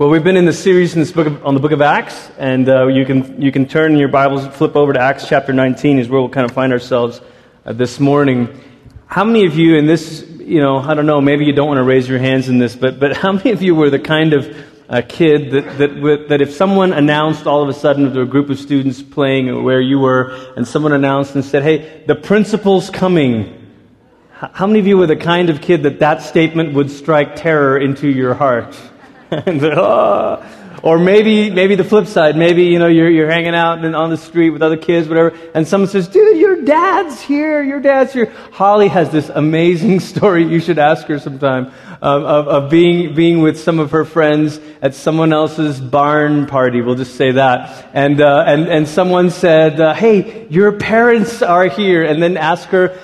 Well, we've been in the series in book of, on the book of Acts, and uh, you, can, you can turn your Bibles, flip over to Acts chapter 19, is where we'll kind of find ourselves uh, this morning. How many of you in this, you know, I don't know, maybe you don't want to raise your hands in this, but, but how many of you were the kind of uh, kid that, that, that if someone announced all of a sudden to a group of students playing where you were, and someone announced and said, hey, the principal's coming, how many of you were the kind of kid that that statement would strike terror into your heart? and, oh. Or maybe, maybe the flip side. Maybe, you know, you're, you're hanging out on the street with other kids, whatever, and someone says, dude, your dad's here, your dad's here. Holly has this amazing story you should ask her sometime um, of, of being, being with some of her friends at someone else's barn party. We'll just say that. And, uh, and, and someone said, uh, hey, your parents are here. And then ask her,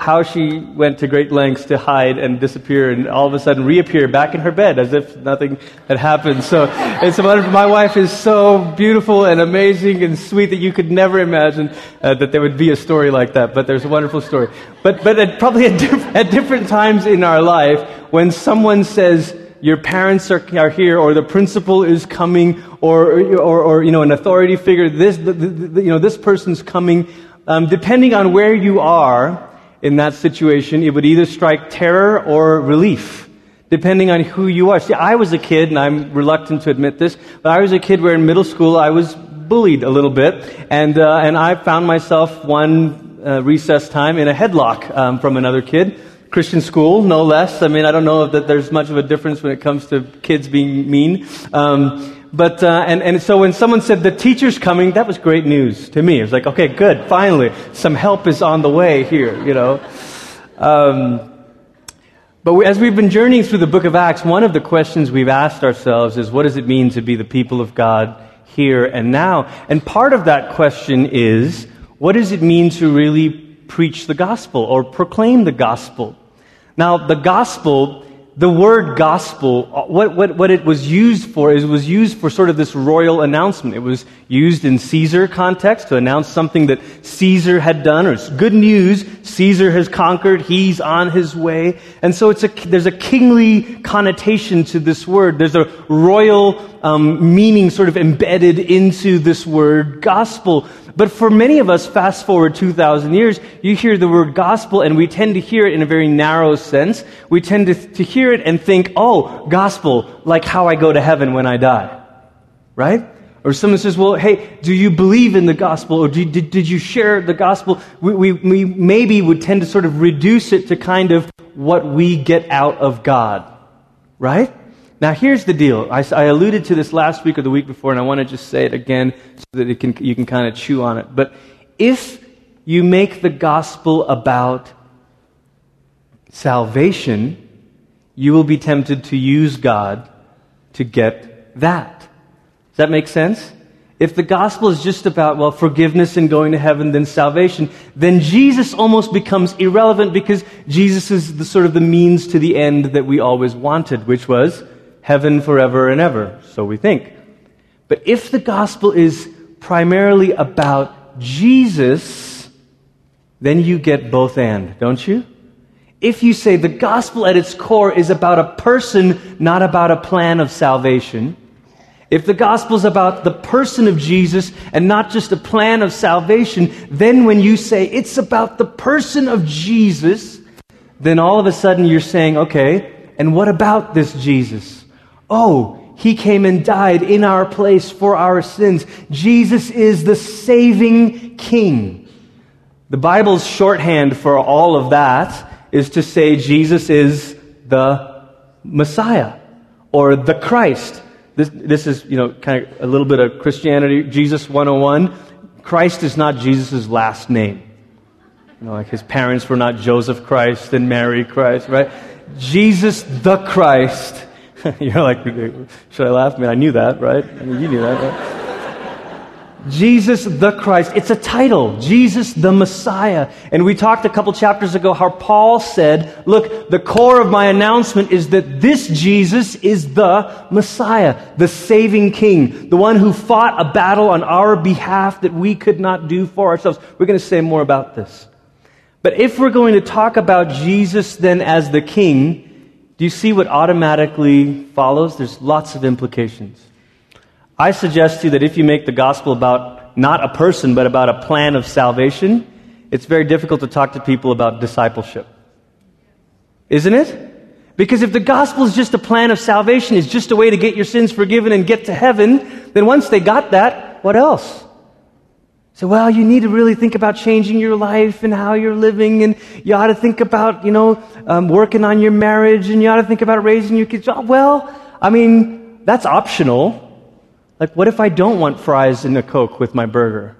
how she went to great lengths to hide and disappear and all of a sudden reappear back in her bed as if nothing had happened. So it's wonderful. My wife is so beautiful and amazing and sweet that you could never imagine uh, that there would be a story like that. But there's a wonderful story. But, but at, probably at, diff- at different times in our life, when someone says, your parents are, are here, or the principal is coming, or, or, or you know, an authority figure, this, the, the, you know, this person's coming, um, depending on where you are, in that situation, it would either strike terror or relief, depending on who you are. See, I was a kid, and I'm reluctant to admit this, but I was a kid where in middle school I was bullied a little bit, and, uh, and I found myself one uh, recess time in a headlock um, from another kid. Christian school, no less. I mean, I don't know that there's much of a difference when it comes to kids being mean. Um, but, uh, and, and so when someone said the teacher's coming, that was great news to me. It was like, okay, good, finally, some help is on the way here, you know. Um, but we, as we've been journeying through the book of Acts, one of the questions we've asked ourselves is what does it mean to be the people of God here and now? And part of that question is what does it mean to really preach the gospel or proclaim the gospel? Now, the gospel the word gospel, what, what, what it was used for is it was used for sort of this royal announcement. It was used in Caesar context to announce something that Caesar had done, or it's good news. Caesar has conquered. He's on his way. And so it's a, there's a kingly connotation to this word. There's a royal um, meaning sort of embedded into this word gospel. But for many of us, fast forward 2,000 years, you hear the word gospel and we tend to hear it in a very narrow sense. We tend to, to hear it and think, oh, gospel, like how I go to heaven when I die. Right? Or someone says, well, hey, do you believe in the gospel? Or did, did, did you share the gospel? We, we, we maybe would tend to sort of reduce it to kind of what we get out of God. Right? Now, here's the deal. I, I, alluded to this last week or the week before, and I want to just say it again so that it can, you can kind of chew on it. But if you make the gospel about salvation, you will be tempted to use God to get that. Does that make sense? If the gospel is just about, well, forgiveness and going to heaven, then salvation, then Jesus almost becomes irrelevant because Jesus is the sort of the means to the end that we always wanted, which was heaven forever and ever, so we think. But if the gospel is primarily about Jesus, then you get both and, don't you? If you say the gospel at its core is about a person, not about a plan of salvation, if the gospel is about the person of Jesus and not just a plan of salvation, then when you say it's about the person of Jesus, then all of a sudden you're saying, okay, and what about this Jesus? Oh, he came and died in our place for our sins. Jesus is the saving king. The Bible's shorthand for all of that is to say Jesus is the Messiah or the Christ. This, this is, you know, kind of a little bit of Christianity, Jesus 101. Christ is not Jesus' last name. You know, like his parents were not Joseph Christ and Mary Christ, right? Jesus the Christ You're like, should I laugh? I mean, I knew that, right? I mean, you knew that, right? Jesus the Christ. It's a title. Jesus the Messiah. And we talked a couple chapters ago how Paul said, look, the core of my announcement is that this Jesus is the Messiah, the saving King, the one who fought a battle on our behalf that we could not do for ourselves. We're going to say more about this. But if we're going to talk about Jesus then as the King, do you see what automatically follows? There's lots of implications. I suggest to you that if you make the gospel about not a person, but about a plan of salvation, it's very difficult to talk to people about discipleship. Isn't it? Because if the gospel is just a plan of salvation, is just a way to get your sins forgiven and get to heaven, then once they got that, what else? So, well, you need to really think about changing your life and how you're living, and you ought to think about, you know, um, working on your marriage, and you ought to think about raising your kids. Oh, well, I mean, that's optional. Like, what if I don't want fries and a Coke with my burger?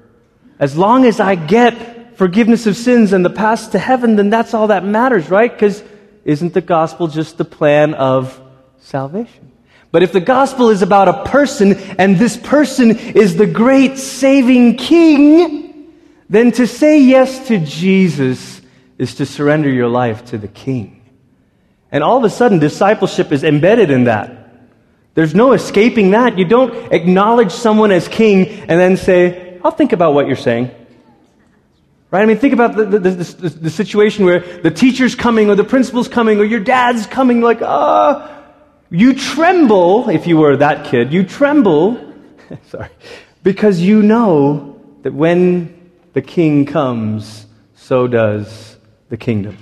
As long as I get forgiveness of sins and the path to heaven, then that's all that matters, right? Because isn't the gospel just the plan of salvation? But if the gospel is about a person and this person is the great saving king, then to say yes to Jesus is to surrender your life to the king. And all of a sudden, discipleship is embedded in that. There's no escaping that. You don't acknowledge someone as king and then say, I'll think about what you're saying. Right? I mean, think about the, the, the, the situation where the teacher's coming or the principal's coming or your dad's coming, like, ah. Oh, you tremble, if you were that kid, you tremble, sorry, because you know that when the king comes, so does the kingdom.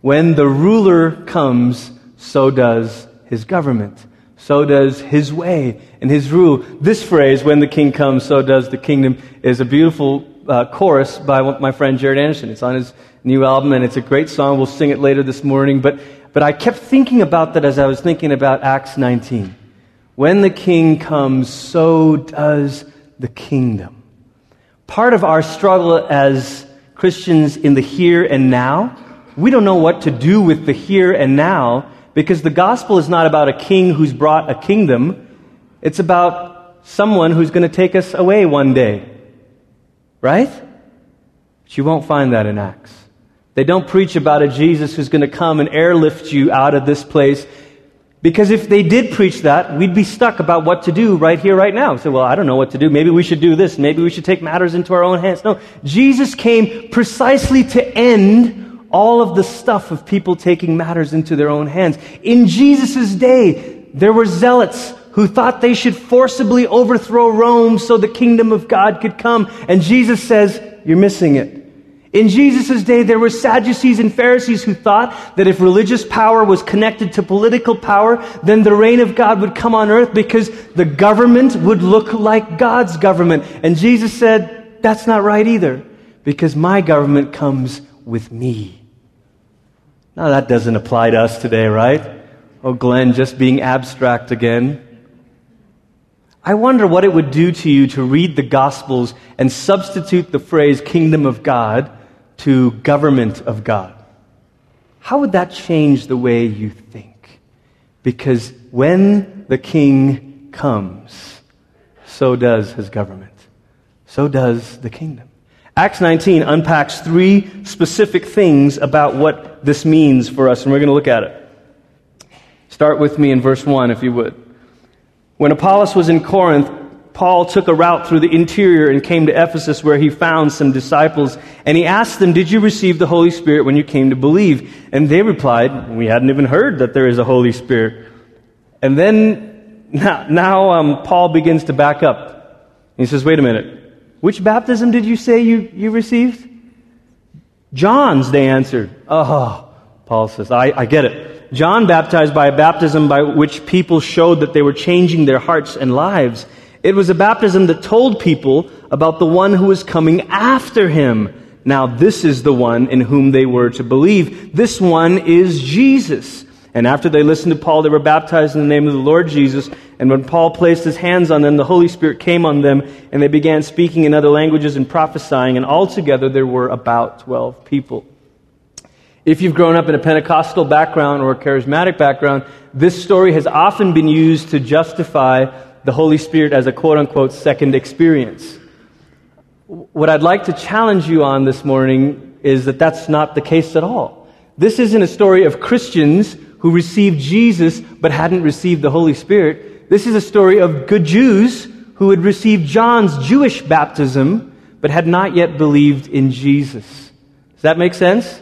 When the ruler comes, so does his government. So does his way and his rule. This phrase, when the king comes, so does the kingdom, is a beautiful uh, chorus by my friend Jared Anderson. It's on his new album, and it's a great song. We'll sing it later this morning. But but I kept thinking about that as I was thinking about Acts 19. When the king comes, so does the kingdom. Part of our struggle as Christians in the here and now, we don't know what to do with the here and now because the gospel is not about a king who's brought a kingdom. It's about someone who's going to take us away one day. Right? But you won't find that in Acts. They don't preach about a Jesus who's going to come and airlift you out of this place. Because if they did preach that, we'd be stuck about what to do right here, right now. So, well, I don't know what to do. Maybe we should do this. Maybe we should take matters into our own hands. No, Jesus came precisely to end all of the stuff of people taking matters into their own hands. In Jesus' day, there were zealots who thought they should forcibly overthrow Rome so the kingdom of God could come. And Jesus says, You're missing it. In Jesus' day, there were Sadducees and Pharisees who thought that if religious power was connected to political power, then the reign of God would come on earth because the government would look like God's government. And Jesus said, that's not right either, because my government comes with me. Now, that doesn't apply to us today, right? Oh, Glenn, just being abstract again. I wonder what it would do to you to read the Gospels and substitute the phrase kingdom of God to government of God. How would that change the way you think? Because when the king comes, so does his government. So does the kingdom. Acts 19 unpacks three specific things about what this means for us, and we're going to look at it. Start with me in verse 1, if you would. When Apollos was in Corinth, Paul took a route through the interior and came to Ephesus where he found some disciples. And he asked them, Did you receive the Holy Spirit when you came to believe? And they replied, We hadn't even heard that there is a Holy Spirit. And then now, now um, Paul begins to back up. He says, Wait a minute. Which baptism did you say you, you received? John's, they answered. Oh, Paul says, I, I get it. John baptized by a baptism by which people showed that they were changing their hearts and lives. It was a baptism that told people about the one who was coming after him. Now, this is the one in whom they were to believe. This one is Jesus. And after they listened to Paul, they were baptized in the name of the Lord Jesus. And when Paul placed his hands on them, the Holy Spirit came on them, and they began speaking in other languages and prophesying. And altogether, there were about 12 people. If you've grown up in a Pentecostal background or a charismatic background, this story has often been used to justify the Holy Spirit as a quote unquote second experience. What I'd like to challenge you on this morning is that that's not the case at all. This isn't a story of Christians who received Jesus but hadn't received the Holy Spirit. This is a story of good Jews who had received John's Jewish baptism but had not yet believed in Jesus. Does that make sense?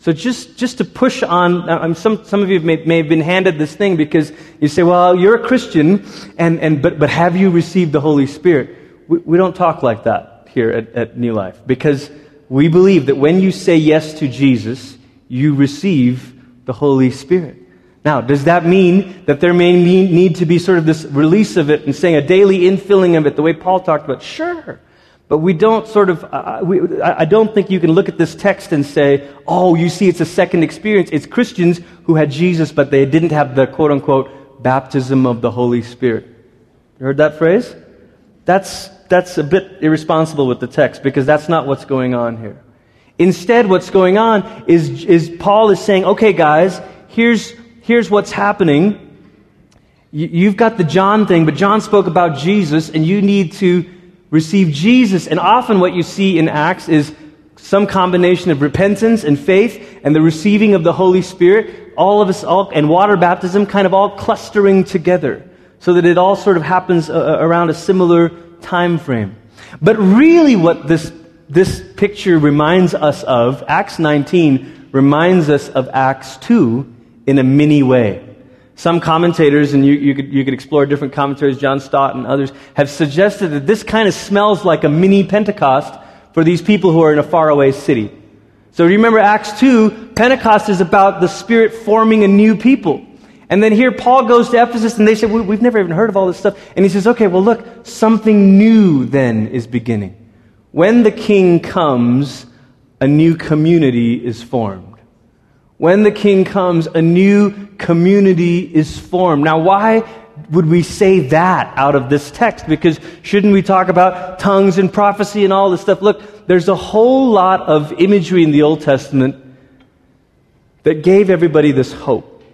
So just, just to push on, some, some of you may, may have been handed this thing because you say, well, you're a Christian, and, and, but, but have you received the Holy Spirit? We, we don't talk like that here at, at New Life because we believe that when you say yes to Jesus, you receive the Holy Spirit. Now, does that mean that there may need to be sort of this release of it and saying a daily infilling of it the way Paul talked about? Sure. But we don't sort of, uh, we, I don't think you can look at this text and say, oh, you see, it's a second experience. It's Christians who had Jesus, but they didn't have the quote unquote baptism of the Holy Spirit. You heard that phrase? That's, that's a bit irresponsible with the text because that's not what's going on here. Instead, what's going on is, is Paul is saying, okay, guys, here's, here's what's happening. You, you've got the John thing, but John spoke about Jesus, and you need to receive Jesus. And often what you see in Acts is some combination of repentance and faith and the receiving of the Holy Spirit, all of us, all, and water baptism kind of all clustering together so that it all sort of happens uh, uh around a similar time frame. But really what this, this picture reminds us of, Acts 19 reminds us of Acts 2 in a mini way. Some commentators, and you, you, could, you could explore different commentaries, John Stott and others, have suggested that this kind of smells like a mini Pentecost for these people who are in a faraway city. So remember Acts 2, Pentecost is about the Spirit forming a new people. And then here Paul goes to Ephesus and they say, We've never even heard of all this stuff. And he says, Okay, well, look, something new then is beginning. When the king comes, a new community is formed. When the king comes, a new community is formed. Now, why would we say that out of this text? Because shouldn't we talk about tongues and prophecy and all this stuff? Look, there's a whole lot of imagery in the Old Testament that gave everybody this hope.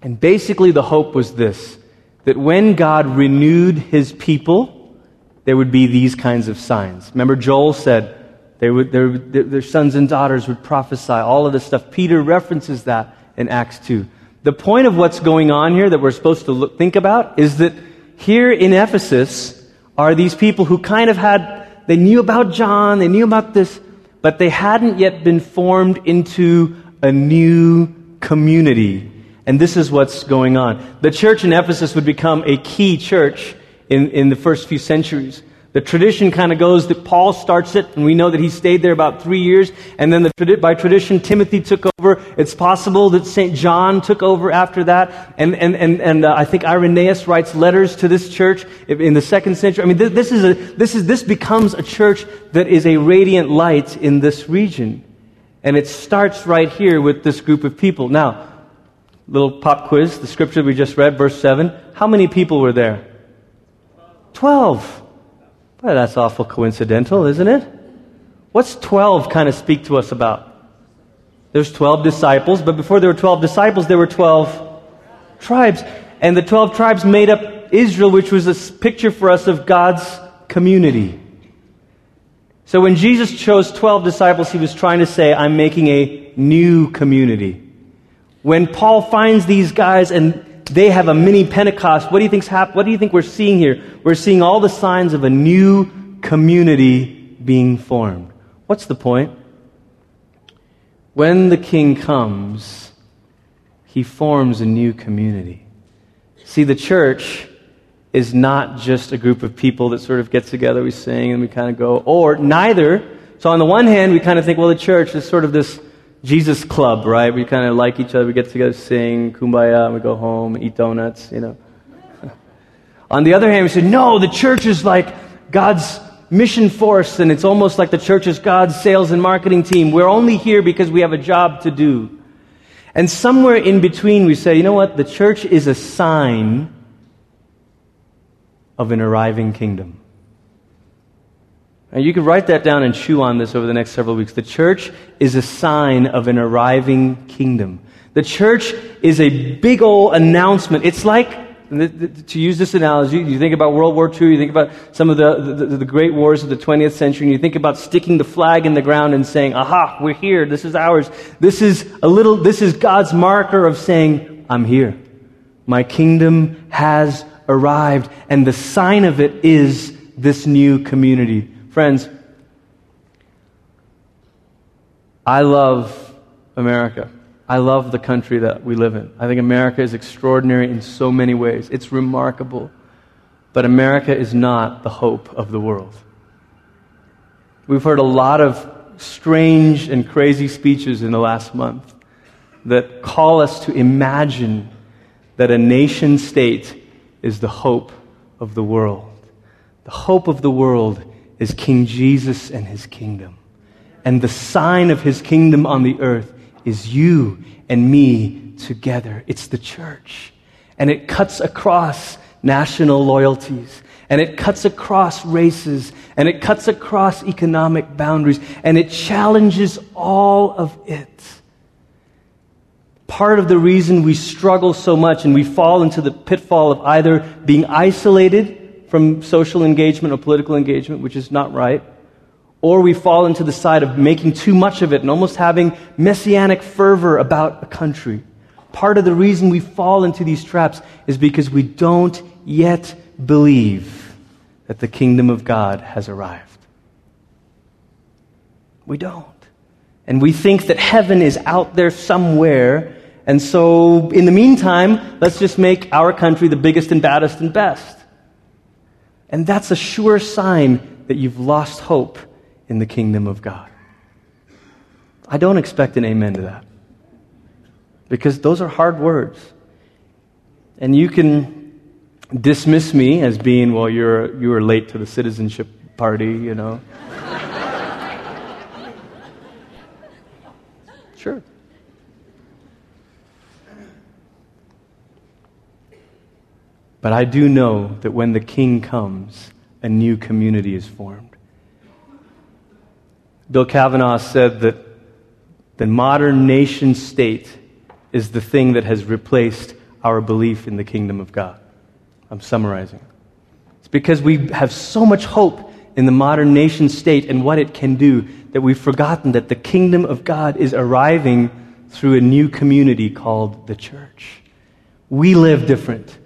And basically, the hope was this that when God renewed his people, there would be these kinds of signs. Remember, Joel said, they would, their, sons and daughters would prophesy, all of this stuff. Peter references that in Acts 2. The point of what's going on here that we're supposed to look, think about is that here in Ephesus are these people who kind of had, they knew about John, they knew about this, but they hadn't yet been formed into a new community. And this is what's going on. The church in Ephesus would become a key church in, in the first few centuries. The tradition kind of goes that Paul starts it, and we know that he stayed there about three years, and then the, by tradition, Timothy took over. It's possible that St. John took over after that, and, and, and, and uh, I think Irenaeus writes letters to this church in the second century. I mean, this, this, is a, this, is, this becomes a church that is a radiant light in this region. And it starts right here with this group of people. Now, little pop quiz, the scripture we just read, verse 7. How many people were there? Twelve. Well, that's awful coincidental, isn't it? What's 12 kind of speak to us about? There's 12 disciples, but before there were 12 disciples, there were 12 tribes. And the 12 tribes made up Israel, which was a picture for us of God's community. So when Jesus chose 12 disciples, he was trying to say, I'm making a new community. When Paul finds these guys and they have a mini Pentecost. What do you think's hap- What do you think we're seeing here? We're seeing all the signs of a new community being formed. What's the point? When the king comes, he forms a new community. See, the church is not just a group of people that sort of get together, we sing, and we kind of go, or neither. So, on the one hand, we kind of think, well, the church is sort of this Jesus club, right? We kind of like each other. We get together, sing, kumbaya, and we go home, eat donuts, you know. On the other hand, we say, no, the church is like God's mission force, and it's almost like the church is God's sales and marketing team. We're only here because we have a job to do. And somewhere in between, we say, you know what? The church is a sign of an arriving kingdom. And you can write that down and chew on this over the next several weeks. The church is a sign of an arriving kingdom. The church is a big old announcement. It's like, to use this analogy, you think about World War II, you think about some of the, the, the, great wars of the 20th century, and you think about sticking the flag in the ground and saying, aha, we're here, this is ours. This is a little, this is God's marker of saying, I'm here. My kingdom has arrived. And the sign of it is this new community Friends, I love America. I love the country that we live in. I think America is extraordinary in so many ways. It's remarkable. But America is not the hope of the world. We've heard a lot of strange and crazy speeches in the last month that call us to imagine that a nation state is the hope of the world. The hope of the world is King Jesus and his kingdom. And the sign of his kingdom on the earth is you and me together. It's the church. And it cuts across national loyalties. And it cuts across races. And it cuts across economic boundaries. And it challenges all of it. Part of the reason we struggle so much and we fall into the pitfall of either being isolated from social engagement or political engagement, which is not right, or we fall into the side of making too much of it and almost having messianic fervor about a country. Part of the reason we fall into these traps is because we don't yet believe that the kingdom of God has arrived. We don't. And we think that heaven is out there somewhere. And so, in the meantime, let's just make our country the biggest and baddest and best. And that's a sure sign that you've lost hope in the kingdom of God. I don't expect an amen to that because those are hard words. And you can dismiss me as being, well, you're, you late to the citizenship party, you know. sure. But I do know that when the king comes, a new community is formed. Bill Cavanaugh said that the modern nation state is the thing that has replaced our belief in the kingdom of God. I'm summarizing. It's because we have so much hope in the modern nation state and what it can do that we've forgotten that the kingdom of God is arriving through a new community called the church. We live different.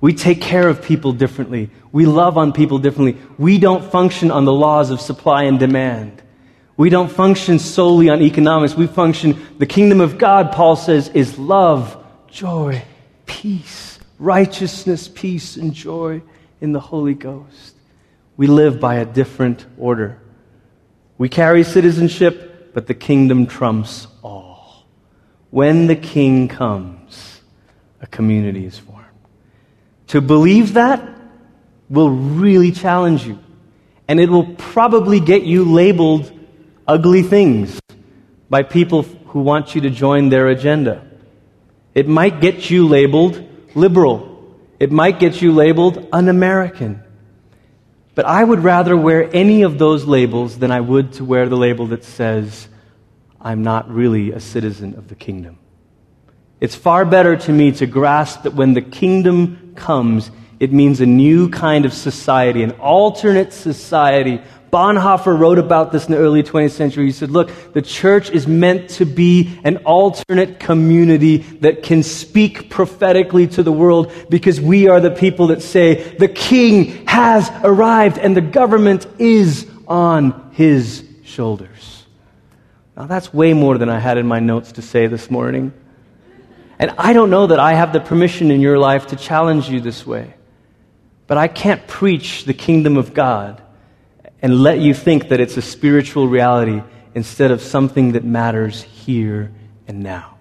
We take care of people differently. We love on people differently. We don't function on the laws of supply and demand. We don't function solely on economics. We function, the kingdom of God, Paul says, is love, joy, peace, righteousness, peace, and joy in the Holy Ghost. We live by a different order. We carry citizenship, but the kingdom trumps all. When the king comes, a community is formed. To believe that will really challenge you. And it will probably get you labeled ugly things by people who want you to join their agenda. It might get you labeled liberal. It might get you labeled un American. But I would rather wear any of those labels than I would to wear the label that says, I'm not really a citizen of the kingdom. It's far better to me to grasp that when the kingdom comes, it means a new kind of society, an alternate society Bonhoeffer wrote about this in the early 20th century. He said, Look, the church is meant to be an alternate community that can speak prophetically to the world because we are the people that say, The king has arrived and the government is on his shoulders. Now, that's way more than I had in my notes to say this morning. And I don't know that I have the permission in your life to challenge you this way. But I can't preach the kingdom of God and let you think that it's a spiritual reality instead of something that matters here and now.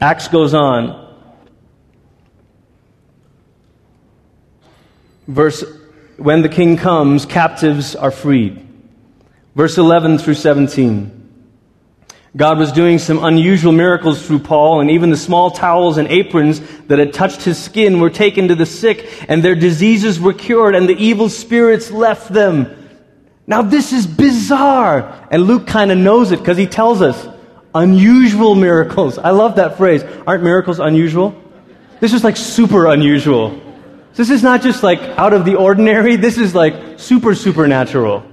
Acts goes on. Verse when the king comes, captives are freed. Verse 11 through 17. God was doing some unusual miracles through Paul, and even the small towels and aprons that had touched his skin were taken to the sick, and their diseases were cured, and the evil spirits left them. Now, this is bizarre. And Luke kind of knows it because he tells us unusual miracles. I love that phrase. Aren't miracles unusual? This is like super unusual. This is not just like out of the ordinary, this is like super supernatural.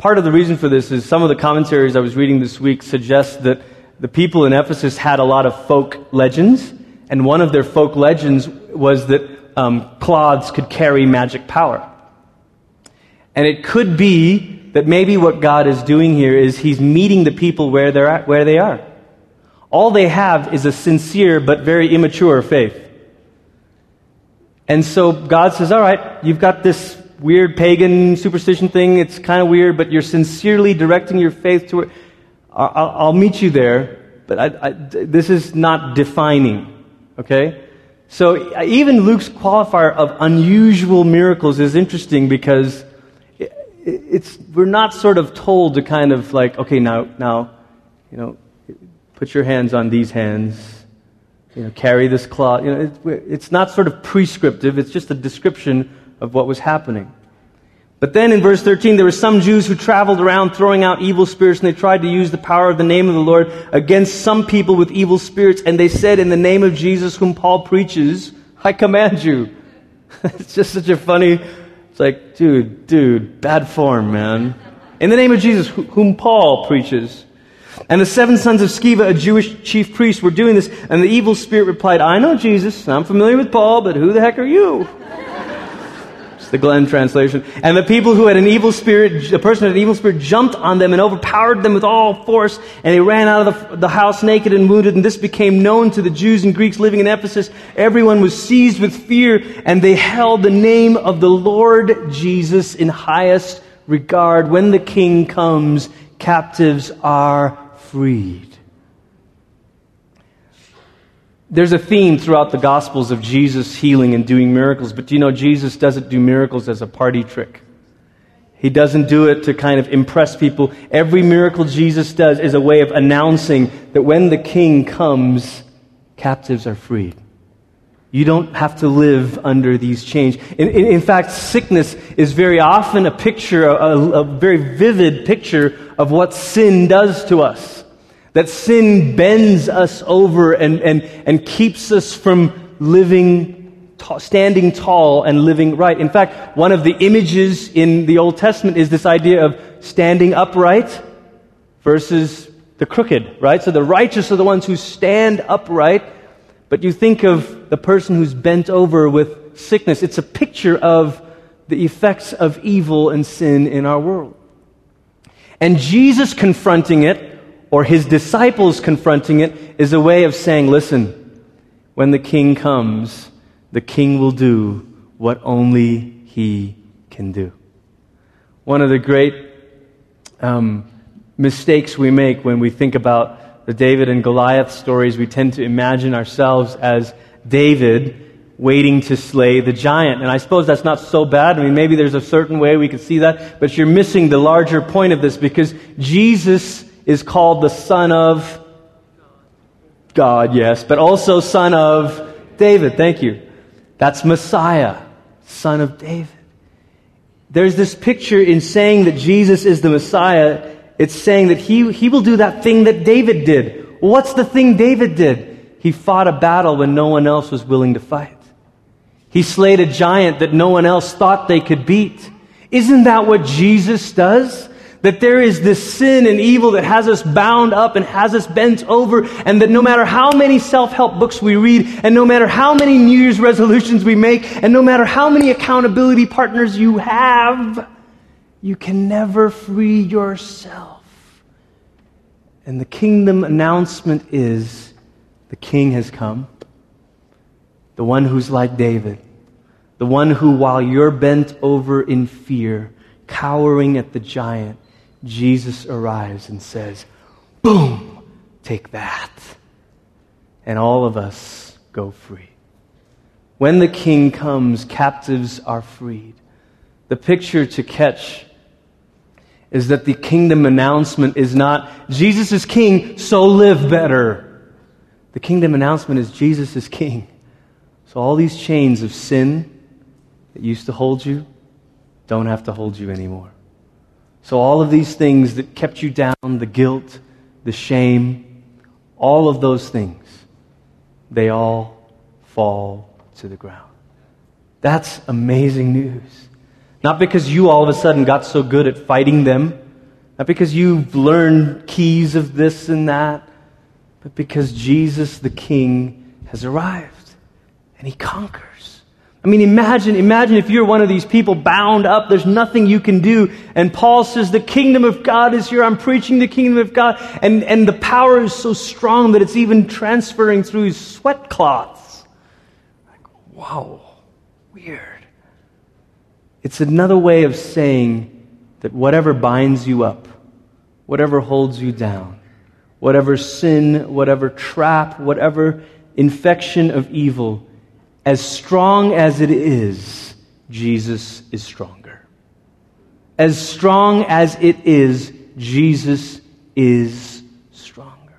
Part of the reason for this is some of the commentaries I was reading this week suggest that the people in Ephesus had a lot of folk legends, and one of their folk legends was that um, cloths could carry magic power. And it could be that maybe what God is doing here is He's meeting the people where, they're at, where they are. All they have is a sincere but very immature faith. And so God says, All right, you've got this weird pagan superstition thing. It's kind of weird, but you're sincerely directing your faith toward. I'll, I'll meet you there, but I, I, this is not defining. Okay? So even Luke's qualifier of unusual miracles is interesting because it's, we're not sort of told to kind of like, okay, now, now, you know, put your hands on these hands, you know, carry this cloth. You know, it, it's not sort of prescriptive, it's just a description of what was happening. But then in verse 13, there were some Jews who traveled around throwing out evil spirits, and they tried to use the power of the name of the Lord against some people with evil spirits. And they said, In the name of Jesus, whom Paul preaches, I command you. it's just such a funny, it's like, dude, dude, bad form, man. In the name of Jesus, whom Paul preaches. And the seven sons of Sceva, a Jewish chief priest, were doing this, and the evil spirit replied, I know Jesus, I'm familiar with Paul, but who the heck are you? The Glenn translation. And the people who had an evil spirit, the person who had an evil spirit jumped on them and overpowered them with all force, and they ran out of the, the house naked and wounded, and this became known to the Jews and Greeks living in Ephesus. Everyone was seized with fear, and they held the name of the Lord Jesus in highest regard. When the king comes, captives are freed. There's a theme throughout the Gospels of Jesus healing and doing miracles, but do you know Jesus doesn't do miracles as a party trick? He doesn't do it to kind of impress people. Every miracle Jesus does is a way of announcing that when the king comes, captives are freed. You don't have to live under these chains. In, in, in fact, sickness is very often a picture, a, a very vivid picture of what sin does to us. That sin bends us over and, and, and keeps us from living, standing tall and living right. In fact, one of the images in the Old Testament is this idea of standing upright versus the crooked, right? So the righteous are the ones who stand upright, but you think of the person who's bent over with sickness. It's a picture of the effects of evil and sin in our world. And Jesus confronting it or his disciples confronting it is a way of saying, listen, when the king comes, the king will do what only he can do. One of the great um, mistakes we make when we think about the David and Goliath stories, we tend to imagine ourselves as David waiting to slay the giant. And I suppose that's not so bad. I mean, maybe there's a certain way we could see that, but you're missing the larger point of this because Jesus is called the Son of God, yes, but also Son of David. Thank you. That's Messiah, Son of David. There's this picture in saying that Jesus is the Messiah, it's saying that he, he will do that thing that David did. what's the thing David did? He fought a battle when no one else was willing to fight. He slayed a giant that no one else thought they could beat. Isn't that what Jesus does? That there is this sin and evil that has us bound up and has us bent over, and that no matter how many self help books we read, and no matter how many New Year's resolutions we make, and no matter how many accountability partners you have, you can never free yourself. And the kingdom announcement is the king has come, the one who's like David, the one who, while you're bent over in fear, cowering at the giant, Jesus arrives and says, Boom, take that. And all of us go free. When the king comes, captives are freed. The picture to catch is that the kingdom announcement is not Jesus is king, so live better. The kingdom announcement is Jesus is king. So all these chains of sin that used to hold you don't have to hold you anymore. So, all of these things that kept you down the guilt, the shame, all of those things, they all fall to the ground. That's amazing news. Not because you all of a sudden got so good at fighting them, not because you've learned keys of this and that, but because Jesus the King has arrived and he conquers. I mean, imagine, imagine if you're one of these people bound up, there's nothing you can do. And Paul says, the kingdom of God is here. I'm preaching the kingdom of God. And, and the power is so strong that it's even transferring through his sweat cloths. Like, wow, weird. It's another way of saying that whatever binds you up, whatever holds you down, whatever sin, whatever trap, whatever infection of evil, as strong as it is, Jesus is stronger. As strong as it is, Jesus is stronger.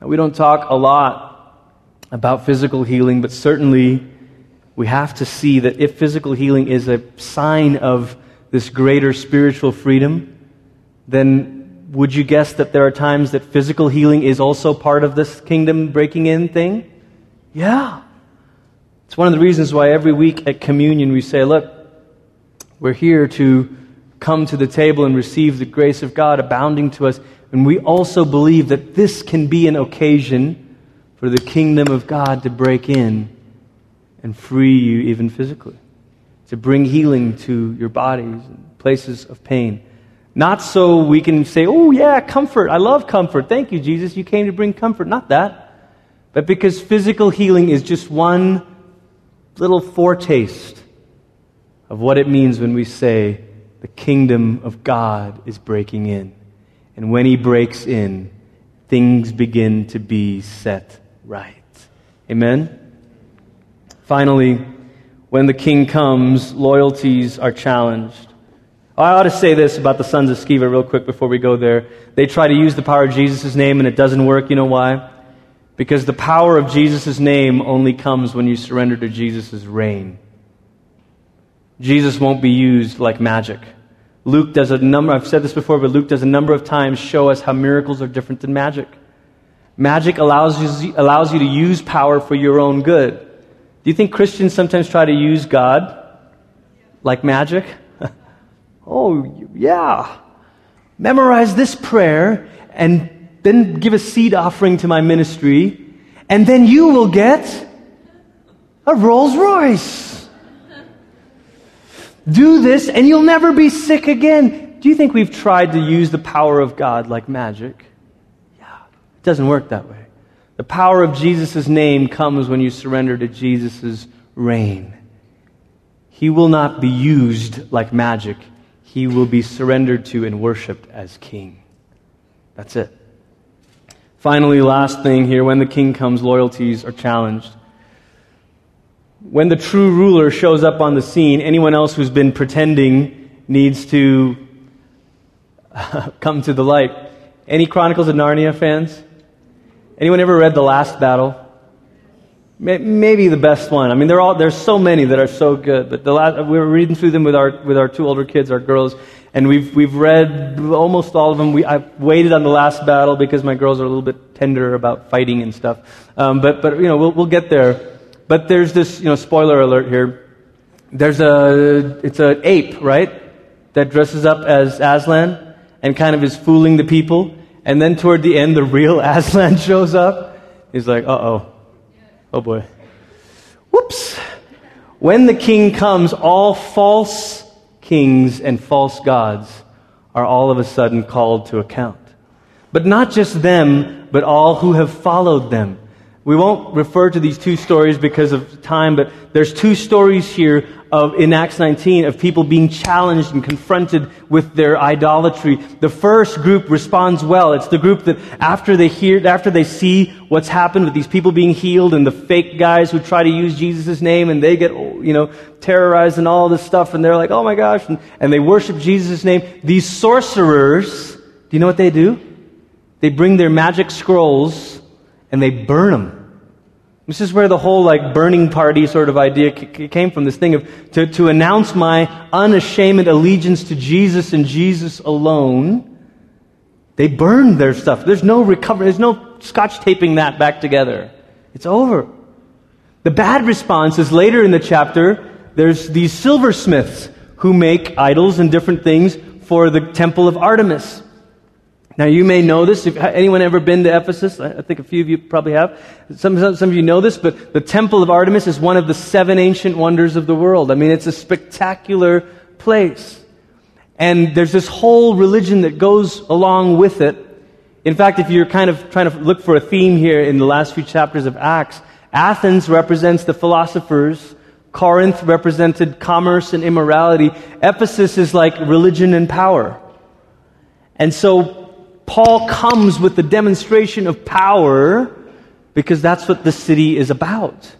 Now, we don't talk a lot about physical healing, but certainly we have to see that if physical healing is a sign of this greater spiritual freedom, then would you guess that there are times that physical healing is also part of this kingdom breaking in thing? Yeah. It's one of the reasons why every week at communion we say, look, we're here to come to the table and receive the grace of God abounding to us. And we also believe that this can be an occasion for the kingdom of God to break in and free you even physically, to bring healing to your bodies and places of pain. Not so we can say, oh, yeah, comfort. I love comfort. Thank you, Jesus. You came to bring comfort. Not that. But because physical healing is just one little foretaste of what it means when we say the kingdom of God is breaking in. And when he breaks in, things begin to be set right. Amen? Finally, when the king comes, loyalties are challenged. I ought to say this about the sons of Sceva real quick before we go there. They try to use the power of Jesus' name and it doesn't work. You know why? Because the power of Jesus' name only comes when you surrender to Jesus' reign. Jesus won't be used like magic. Luke does a number, I've said this before, but Luke does a number of times show us how miracles are different than magic. Magic allows you, allows you to use power for your own good. Do you think Christians sometimes try to use God like magic? oh, yeah. Memorize this prayer and then give a seed offering to my ministry, and then you will get a Rolls Royce. Do this, and you'll never be sick again. Do you think we've tried to use the power of God like magic? Yeah, it doesn't work that way. The power of Jesus' name comes when you surrender to Jesus' reign. He will not be used like magic. He will be surrendered to and worshiped as king. That's it. Finally, last thing here when the king comes, loyalties are challenged. When the true ruler shows up on the scene, anyone else who's been pretending needs to come to the light. Any Chronicles of Narnia fans? Anyone ever read The Last Battle? Maybe the best one. I mean, all, there's so many that are so good, but the last, we were reading through them with our, with our two older kids, our girls, and we've, we've read almost all of them. We, I waited on the last battle because my girls are a little bit tender about fighting and stuff. Um, but, but, you know, we'll, we'll get there. But there's this, you know, spoiler alert here. There's a, it's an ape, right? That dresses up as Aslan and kind of is fooling the people. And then toward the end, the real Aslan shows up. He's like, uh oh. Oh boy. Whoops. When the king comes, all false kings, and false gods are all of a sudden called to account. But not just them, but all who have followed them. We won't refer to these two stories because of time, but there's two stories here of, in Acts 19 of people being challenged and confronted with their idolatry. The first group responds well. It's the group that after they hear, after they see what's happened with these people being healed and the fake guys who try to use Jesus' name and they get, you know, terrorized and all this stuff and they're like, oh my gosh, and, and they worship Jesus' name. These sorcerers, do you know what they do? They bring their magic scrolls and they burn them. This is where the whole like burning party sort of idea c- came from. This thing of to, to announce my unashamed allegiance to Jesus and Jesus alone. They burned their stuff. There's no recovery. There's no scotch taping that back together. It's over. The bad response is later in the chapter. There's these silversmiths who make idols and different things for the temple of Artemis. Now, you may know this. If anyone ever been to Ephesus? I think a few of you probably have. Some, some of you know this, but the Temple of Artemis is one of the seven ancient wonders of the world. I mean, it's a spectacular place. And there's this whole religion that goes along with it. In fact, if you're kind of trying to look for a theme here in the last few chapters of Acts, Athens represents the philosophers. Corinth represented commerce and immorality. Ephesus is like religion and power. And so Paul comes with the demonstration of power because that's what the city is about.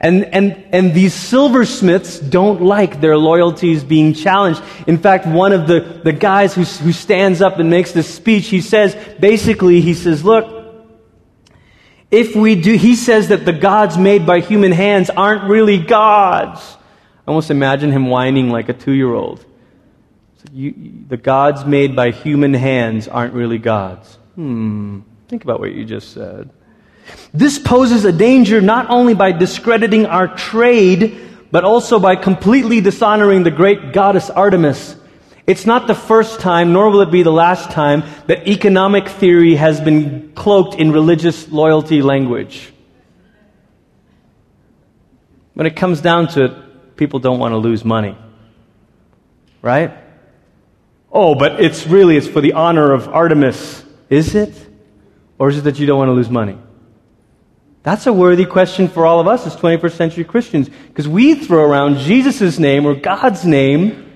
And, and, and these silversmiths don't like their loyalties being challenged. In fact, one of the, the guys who, who stands up and makes this speech, he says, basically, he says, look, if we do, he says that the gods made by human hands aren't really gods. I almost imagine him whining like a two year old. You, the gods made by human hands aren't really gods. Hmm. Think about what you just said. This poses a danger not only by discrediting our trade, but also by completely dishonoring the great goddess Artemis. It's not the first time, nor will it be the last time, that economic theory has been cloaked in religious loyalty language. When it comes down to it, people don't want to lose money. Right? Oh, but it's really, it's for the honor of Artemis. Is it? Or is it that you don't want to lose money? That's a worthy question for all of us as 21st century Christians, because we throw around Jesus' name or God's name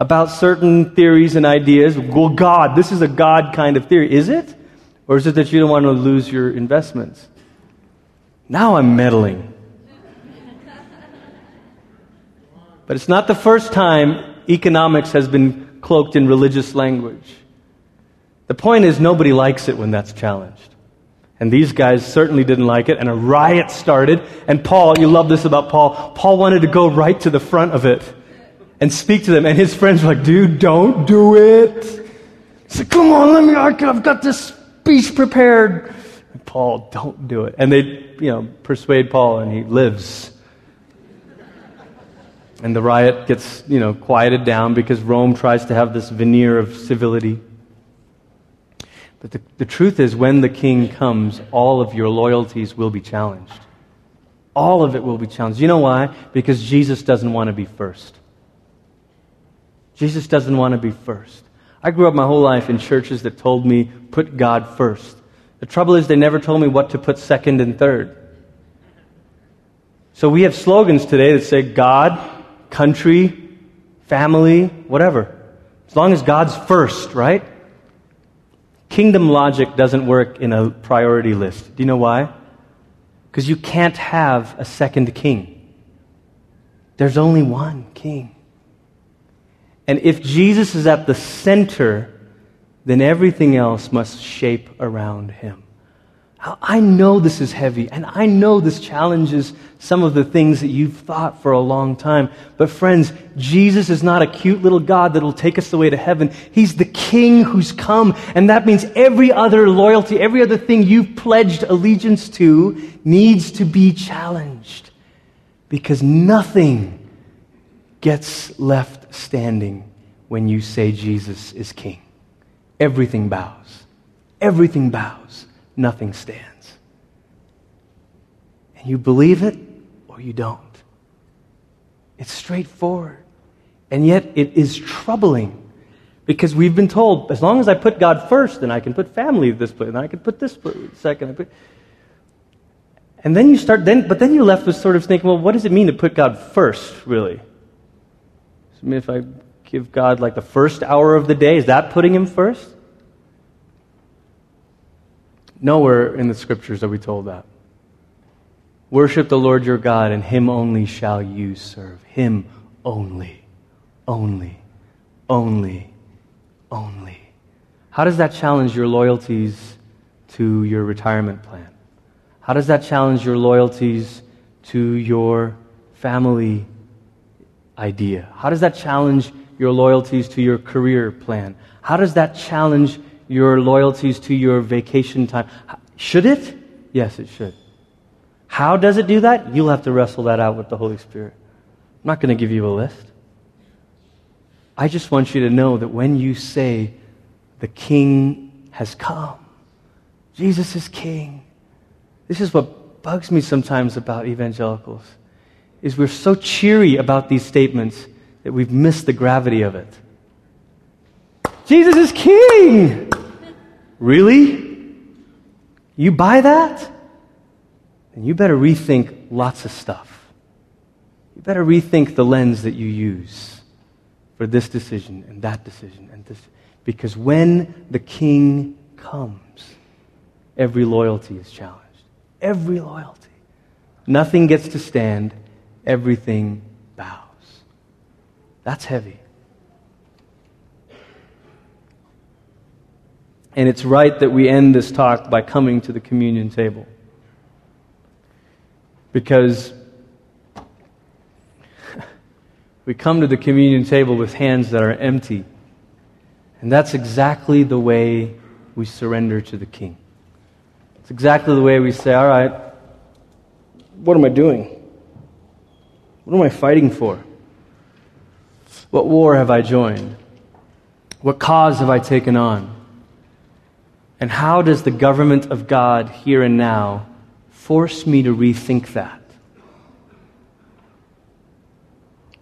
about certain theories and ideas. Well, God, this is a God kind of theory. Is it? Or is it that you don't want to lose your investments? Now I'm meddling. But it's not the first time economics has been cloaked in religious language. The point is, nobody likes it when that's challenged. And these guys certainly didn't like it, and a riot started. And Paul, you love this about Paul, Paul wanted to go right to the front of it and speak to them. And his friends were like, dude, don't do it. He said, come on, let me, I've got this speech prepared. And Paul, don't do it. And they, you know, persuade Paul, and he lives. And the riot gets, you know, quieted down because Rome tries to have this veneer of civility. But the, the truth is, when the king comes, all of your loyalties will be challenged. All of it will be challenged. You know why? Because Jesus doesn't want to be first. Jesus doesn't want to be first. I grew up my whole life in churches that told me, put God first. The trouble is, they never told me what to put second and third. So we have slogans today that say, God, country, family, whatever. As long as God's first, right? Kingdom logic doesn't work in a priority list. Do you know why? Because you can't have a second king. There's only one king. And if Jesus is at the center, then everything else must shape around him. I know this is heavy, and I know this challenges some of the things that you've thought for a long time. But, friends, Jesus is not a cute little God that will take us away to heaven. He's the King who's come, and that means every other loyalty, every other thing you've pledged allegiance to needs to be challenged. Because nothing gets left standing when you say Jesus is King. Everything bows. Everything bows nothing stands. And you believe it or you don't. It's straightforward. And yet it is troubling because we've been told as long as I put God first, then I can put family this place, then I can put this place second. Put... And then you start, then, but then you're left with sort of thinking, well, what does it mean to put God first, really? I mean, if I give God like the first hour of the day, is that putting Him first? Nowhere in the scriptures are we told that. Worship the Lord your God, and him only shall you serve. Him only. Only. Only. Only. How does that challenge your loyalties to your retirement plan? How does that challenge your loyalties to your family idea? How does that challenge your loyalties to your career plan? How does that challenge your loyalties to your vacation time. Should it? Yes, it should. How does it do that? You'll have to wrestle that out with the Holy Spirit. I'm not going to give you a list. I just want you to know that when you say the king has come. Jesus is king. This is what bugs me sometimes about evangelicals is we're so cheery about these statements that we've missed the gravity of it. Jesus is king. Really? You buy that? Then you better rethink lots of stuff. You better rethink the lens that you use for this decision and that decision and this. Because when the king comes, every loyalty is challenged. Every loyalty. Nothing gets to stand, everything bows. That's heavy. And it's right that we end this talk by coming to the communion table. Because we come to the communion table with hands that are empty. And that's exactly the way we surrender to the King. It's exactly the way we say, all right, what am I doing? What am I fighting for? What war have I joined? What cause have I taken on? And how does the government of God here and now force me to rethink that?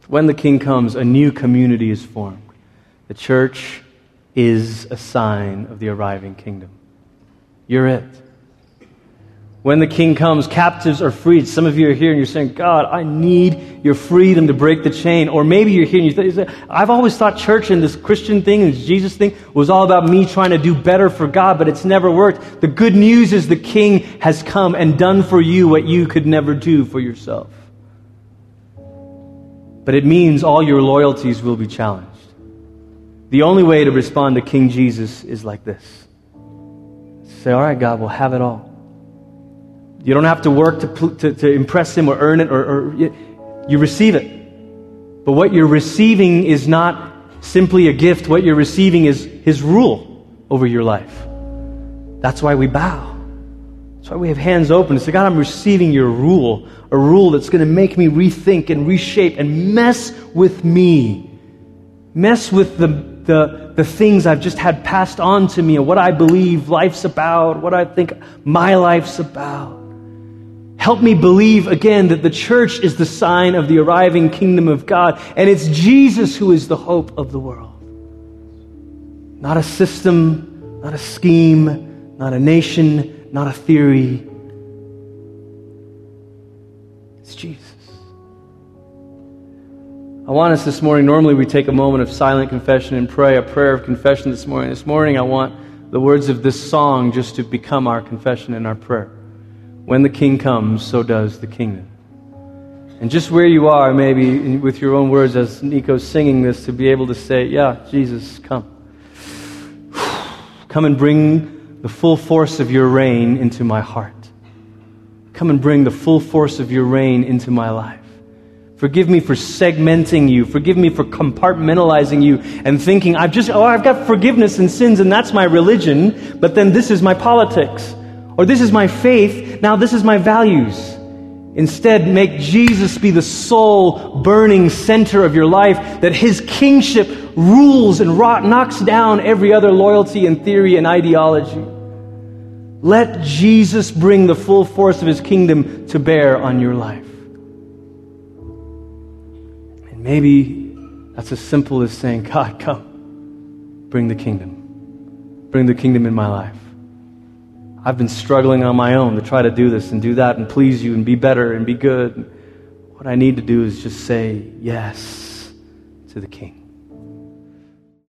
When the king comes, a new community is formed. The church is a sign of the arriving kingdom. You're it. When the king comes, captives are freed. Some of you are here and you're saying, God, I need your freedom to break the chain. Or maybe you're here and you say, I've always thought church and this Christian thing and this Jesus thing was all about me trying to do better for God, but it's never worked. The good news is the king has come and done for you what you could never do for yourself. But it means all your loyalties will be challenged. The only way to respond to King Jesus is like this say, All right, God, we'll have it all. You don't have to work to, to, to impress him or earn it, or, or you receive it. But what you're receiving is not simply a gift, what you're receiving is his rule over your life. That's why we bow. That's why we have hands open and say, God, I'm receiving your rule, a rule that's going to make me rethink and reshape and mess with me. Mess with the, the, the things I've just had passed on to me and what I believe life's about, what I think my life's about. Help me believe again that the church is the sign of the arriving kingdom of God, and it's Jesus who is the hope of the world. Not a system, not a scheme, not a nation, not a theory. It's Jesus. I want us this morning, normally we take a moment of silent confession and pray a prayer of confession this morning. This morning, I want the words of this song just to become our confession and our prayer. When the king comes, so does the kingdom. And just where you are, maybe with your own words, as Nico's singing this, to be able to say, Yeah, Jesus, come. Come and bring the full force of your reign into my heart. Come and bring the full force of your reign into my life. Forgive me for segmenting you. Forgive me for compartmentalizing you and thinking, I've just, oh, I've got forgiveness and sins and that's my religion, but then this is my politics. Or this is my faith, now this is my values. Instead, make Jesus be the sole burning center of your life, that his kingship rules and knocks down every other loyalty and theory and ideology. Let Jesus bring the full force of his kingdom to bear on your life. And maybe that's as simple as saying, God, come, bring the kingdom. Bring the kingdom in my life. I've been struggling on my own to try to do this and do that and please you and be better and be good. What I need to do is just say yes to the King.